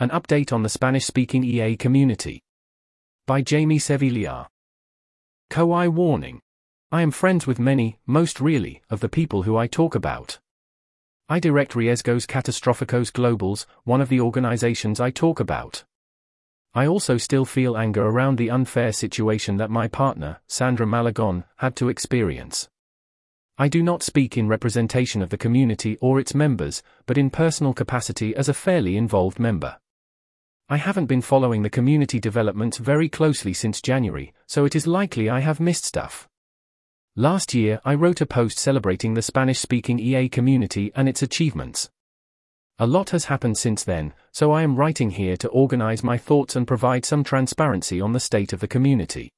An update on the Spanish speaking EA community. By Jaime Sevilla. CoI warning. I am friends with many, most really, of the people who I talk about. I direct Riesgos Catastróficos Globales, one of the organizations I talk about. I also still feel anger around the unfair situation that my partner, Sandra Malagón, had to experience. I do not speak in representation of the community or its members, but in personal capacity as a fairly involved member. I haven't been following the community developments very closely since January, so it is likely I have missed stuff. Last year, I wrote a post celebrating the Spanish speaking EA community and its achievements. A lot has happened since then, so I am writing here to organize my thoughts and provide some transparency on the state of the community.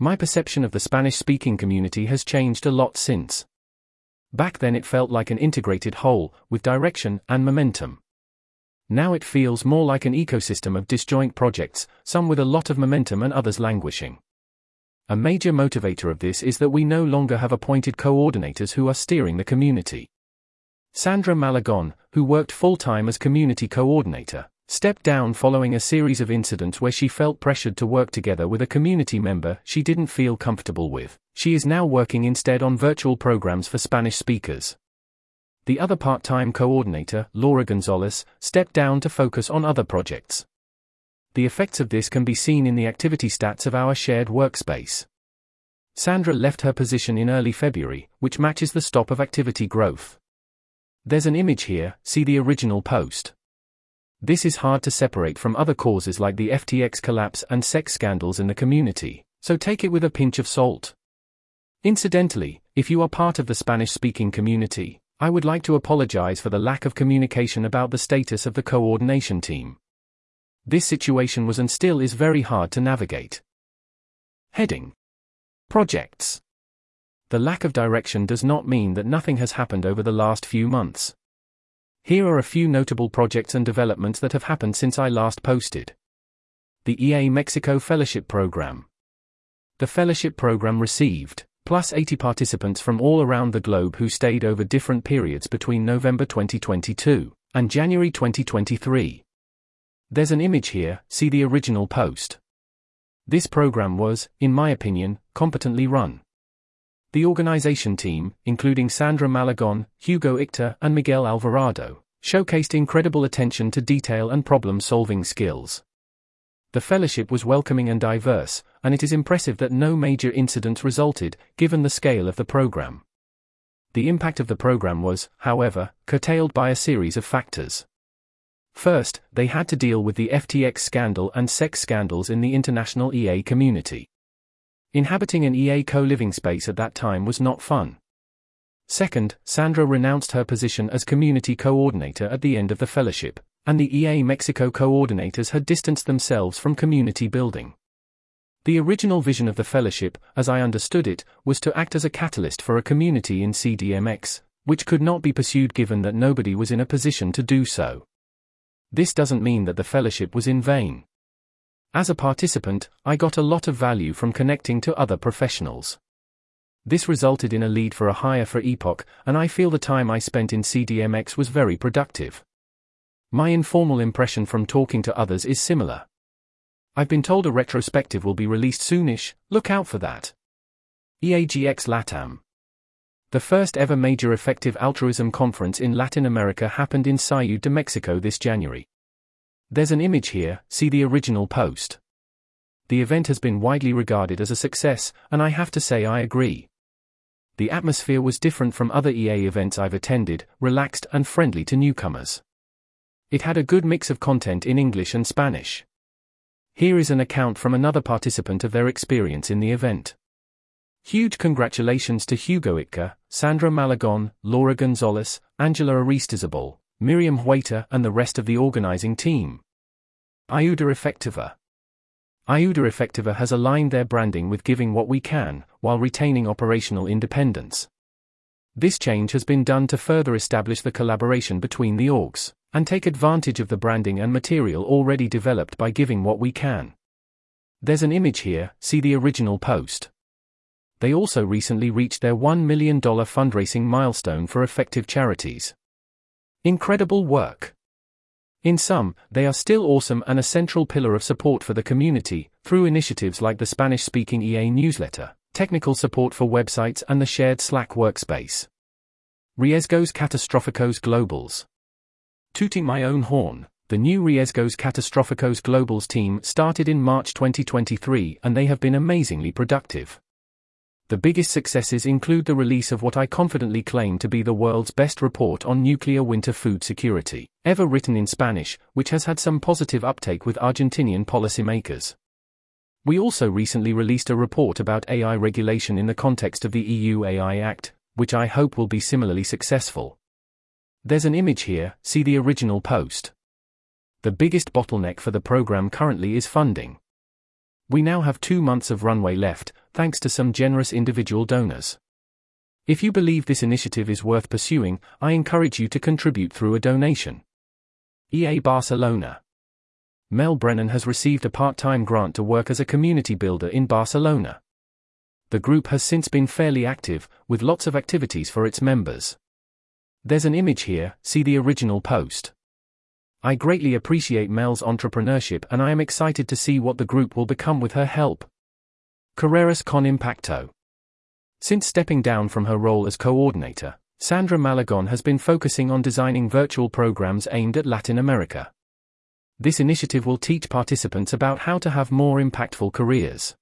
My perception of the Spanish speaking community has changed a lot since. Back then, it felt like an integrated whole, with direction and momentum. Now it feels more like an ecosystem of disjoint projects, some with a lot of momentum and others languishing. A major motivator of this is that we no longer have appointed coordinators who are steering the community. Sandra Malagón, who worked full time as community coordinator, stepped down following a series of incidents where she felt pressured to work together with a community member she didn't feel comfortable with. She is now working instead on virtual programs for Spanish speakers. The other part time coordinator, Laura González, stepped down to focus on other projects. The effects of this can be seen in the activity stats of our shared workspace. Sandra left her position in early February, which matches the stop of activity growth. There's an image here, see the original post. This is hard to separate from other causes like the FTX collapse and sex scandals in the community, so take it with a pinch of salt. Incidentally, if you are part of the Spanish speaking community, I would like to apologize for the lack of communication about the status of the coordination team. This situation was and still is very hard to navigate. Heading Projects The lack of direction does not mean that nothing has happened over the last few months. Here are a few notable projects and developments that have happened since I last posted. The EA Mexico Fellowship Program. The fellowship program received plus 80 participants from all around the globe who stayed over different periods between November 2022 and January 2023. There's an image here, see the original post. This program was, in my opinion, competently run. The organization team, including Sandra Malagón, Hugo Ikta, and Miguel Alvarado, showcased incredible attention to detail and problem solving skills. The fellowship was welcoming and diverse, and it is impressive that no major incidents resulted, given the scale of the program. The impact of the program was, however, curtailed by a series of factors. First, they had to deal with the FTX scandal and sex scandals in the international EA community. Inhabiting an EA co living space at that time was not fun. Second, Sandra renounced her position as community coordinator at the end of the fellowship, and the EA Mexico coordinators had distanced themselves from community building. The original vision of the fellowship, as I understood it, was to act as a catalyst for a community in CDMX, which could not be pursued given that nobody was in a position to do so. This doesn't mean that the fellowship was in vain. As a participant, I got a lot of value from connecting to other professionals. This resulted in a lead for a hire for Epoch, and I feel the time I spent in CDMX was very productive. My informal impression from talking to others is similar. I've been told a retrospective will be released soonish, look out for that. EAGX LATAM the first ever major effective altruism conference in Latin America happened in Ciudad de Mexico this January. There's an image here, see the original post. The event has been widely regarded as a success, and I have to say I agree. The atmosphere was different from other EA events I've attended, relaxed and friendly to newcomers. It had a good mix of content in English and Spanish. Here is an account from another participant of their experience in the event. Huge congratulations to Hugo Ikta, Sandra Malagón, Laura González, Angela Aristizabal, Miriam Hueta, and the rest of the organizing team. Ayuda Efectiva. Ayuda Efectiva has aligned their branding with giving what we can, while retaining operational independence. This change has been done to further establish the collaboration between the orgs, and take advantage of the branding and material already developed by giving what we can. There's an image here, see the original post they also recently reached their $1 million fundraising milestone for effective charities. Incredible work. In sum, they are still awesome and a central pillar of support for the community, through initiatives like the Spanish speaking EA newsletter, technical support for websites, and the shared Slack workspace. Riesgos Catastróficos Globales. Tooting my own horn, the new Riesgos Catastróficos Globales team started in March 2023 and they have been amazingly productive. The biggest successes include the release of what I confidently claim to be the world's best report on nuclear winter food security, ever written in Spanish, which has had some positive uptake with Argentinian policymakers. We also recently released a report about AI regulation in the context of the EU AI Act, which I hope will be similarly successful. There's an image here, see the original post. The biggest bottleneck for the program currently is funding. We now have two months of runway left, thanks to some generous individual donors. If you believe this initiative is worth pursuing, I encourage you to contribute through a donation. EA Barcelona Mel Brennan has received a part time grant to work as a community builder in Barcelona. The group has since been fairly active, with lots of activities for its members. There's an image here, see the original post. I greatly appreciate Mel's entrepreneurship and I am excited to see what the group will become with her help. Carreras con Impacto. Since stepping down from her role as coordinator, Sandra Malagón has been focusing on designing virtual programs aimed at Latin America. This initiative will teach participants about how to have more impactful careers.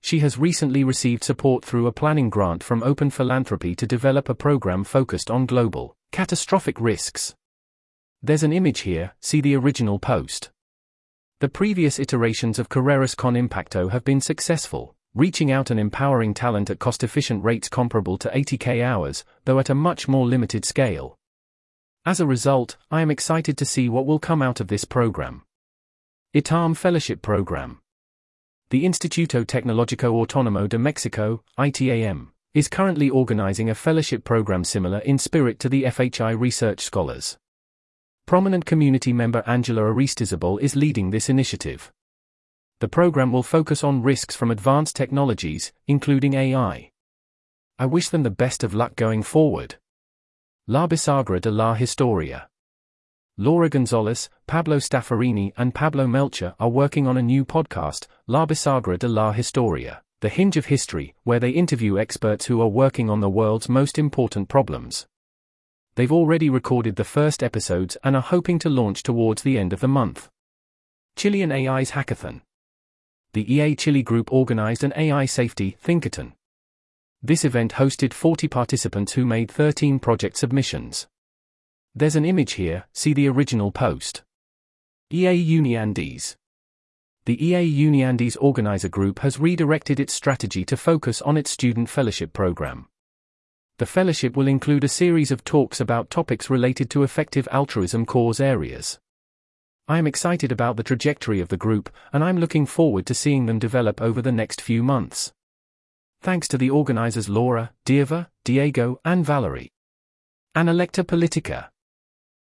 She has recently received support through a planning grant from Open Philanthropy to develop a program focused on global, catastrophic risks. There's an image here, see the original post. The previous iterations of Carreras con Impacto have been successful, reaching out and empowering talent at cost efficient rates comparable to 80k hours, though at a much more limited scale. As a result, I am excited to see what will come out of this program. ITAM Fellowship Program The Instituto Tecnológico Autónomo de Mexico, ITAM, is currently organizing a fellowship program similar in spirit to the FHI Research Scholars. Prominent community member Angela Aristizabal is leading this initiative. The program will focus on risks from advanced technologies, including AI. I wish them the best of luck going forward. La Bisagra de la Historia. Laura González, Pablo Stafforini, and Pablo Melchor are working on a new podcast, La Bisagra de la Historia, The Hinge of History, where they interview experts who are working on the world's most important problems. They've already recorded the first episodes and are hoping to launch towards the end of the month. Chilean AI's Hackathon. The EA Chile group organized an AI safety thinkathon. This event hosted 40 participants who made 13 project submissions. There's an image here, see the original post. EA Uniandes. The EA Uniandes organizer group has redirected its strategy to focus on its student fellowship program. The fellowship will include a series of talks about topics related to effective altruism cause areas. I am excited about the trajectory of the group, and I'm looking forward to seeing them develop over the next few months. Thanks to the organizers Laura, Dieva, Diego, and Valerie. Analecta Politica.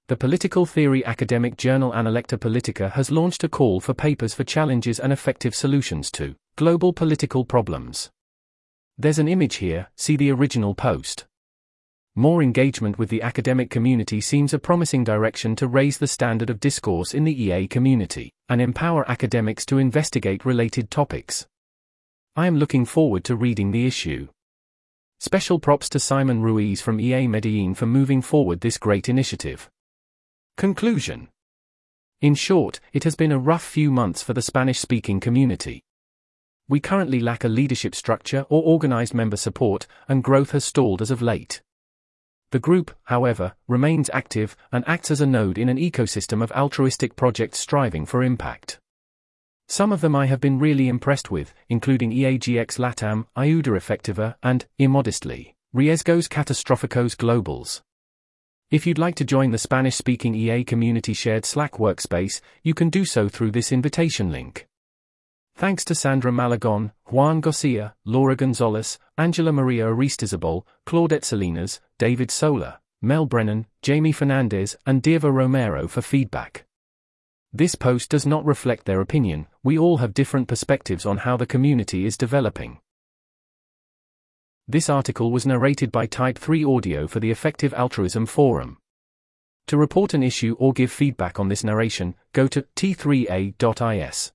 The political theory academic journal Analecta Politica has launched a call for papers for challenges and effective solutions to global political problems. There's an image here, see the original post. More engagement with the academic community seems a promising direction to raise the standard of discourse in the EA community and empower academics to investigate related topics. I am looking forward to reading the issue. Special props to Simon Ruiz from EA Medellin for moving forward this great initiative. Conclusion In short, it has been a rough few months for the Spanish speaking community. We currently lack a leadership structure or organized member support, and growth has stalled as of late. The group, however, remains active and acts as a node in an ecosystem of altruistic projects striving for impact. Some of them I have been really impressed with, including EAGX Latam, Ayuda Efectiva, and, immodestly, Riesgos Catastróficos Globales. If you'd like to join the Spanish speaking EA community shared Slack workspace, you can do so through this invitation link. Thanks to Sandra Malagón, Juan Garcia, Laura González, Angela Maria Aristizabal, Claudette Salinas, David Sola, Mel Brennan, Jamie Fernandez, and Dieva Romero for feedback. This post does not reflect their opinion, we all have different perspectives on how the community is developing. This article was narrated by Type 3 Audio for the Effective Altruism Forum. To report an issue or give feedback on this narration, go to t3a.is.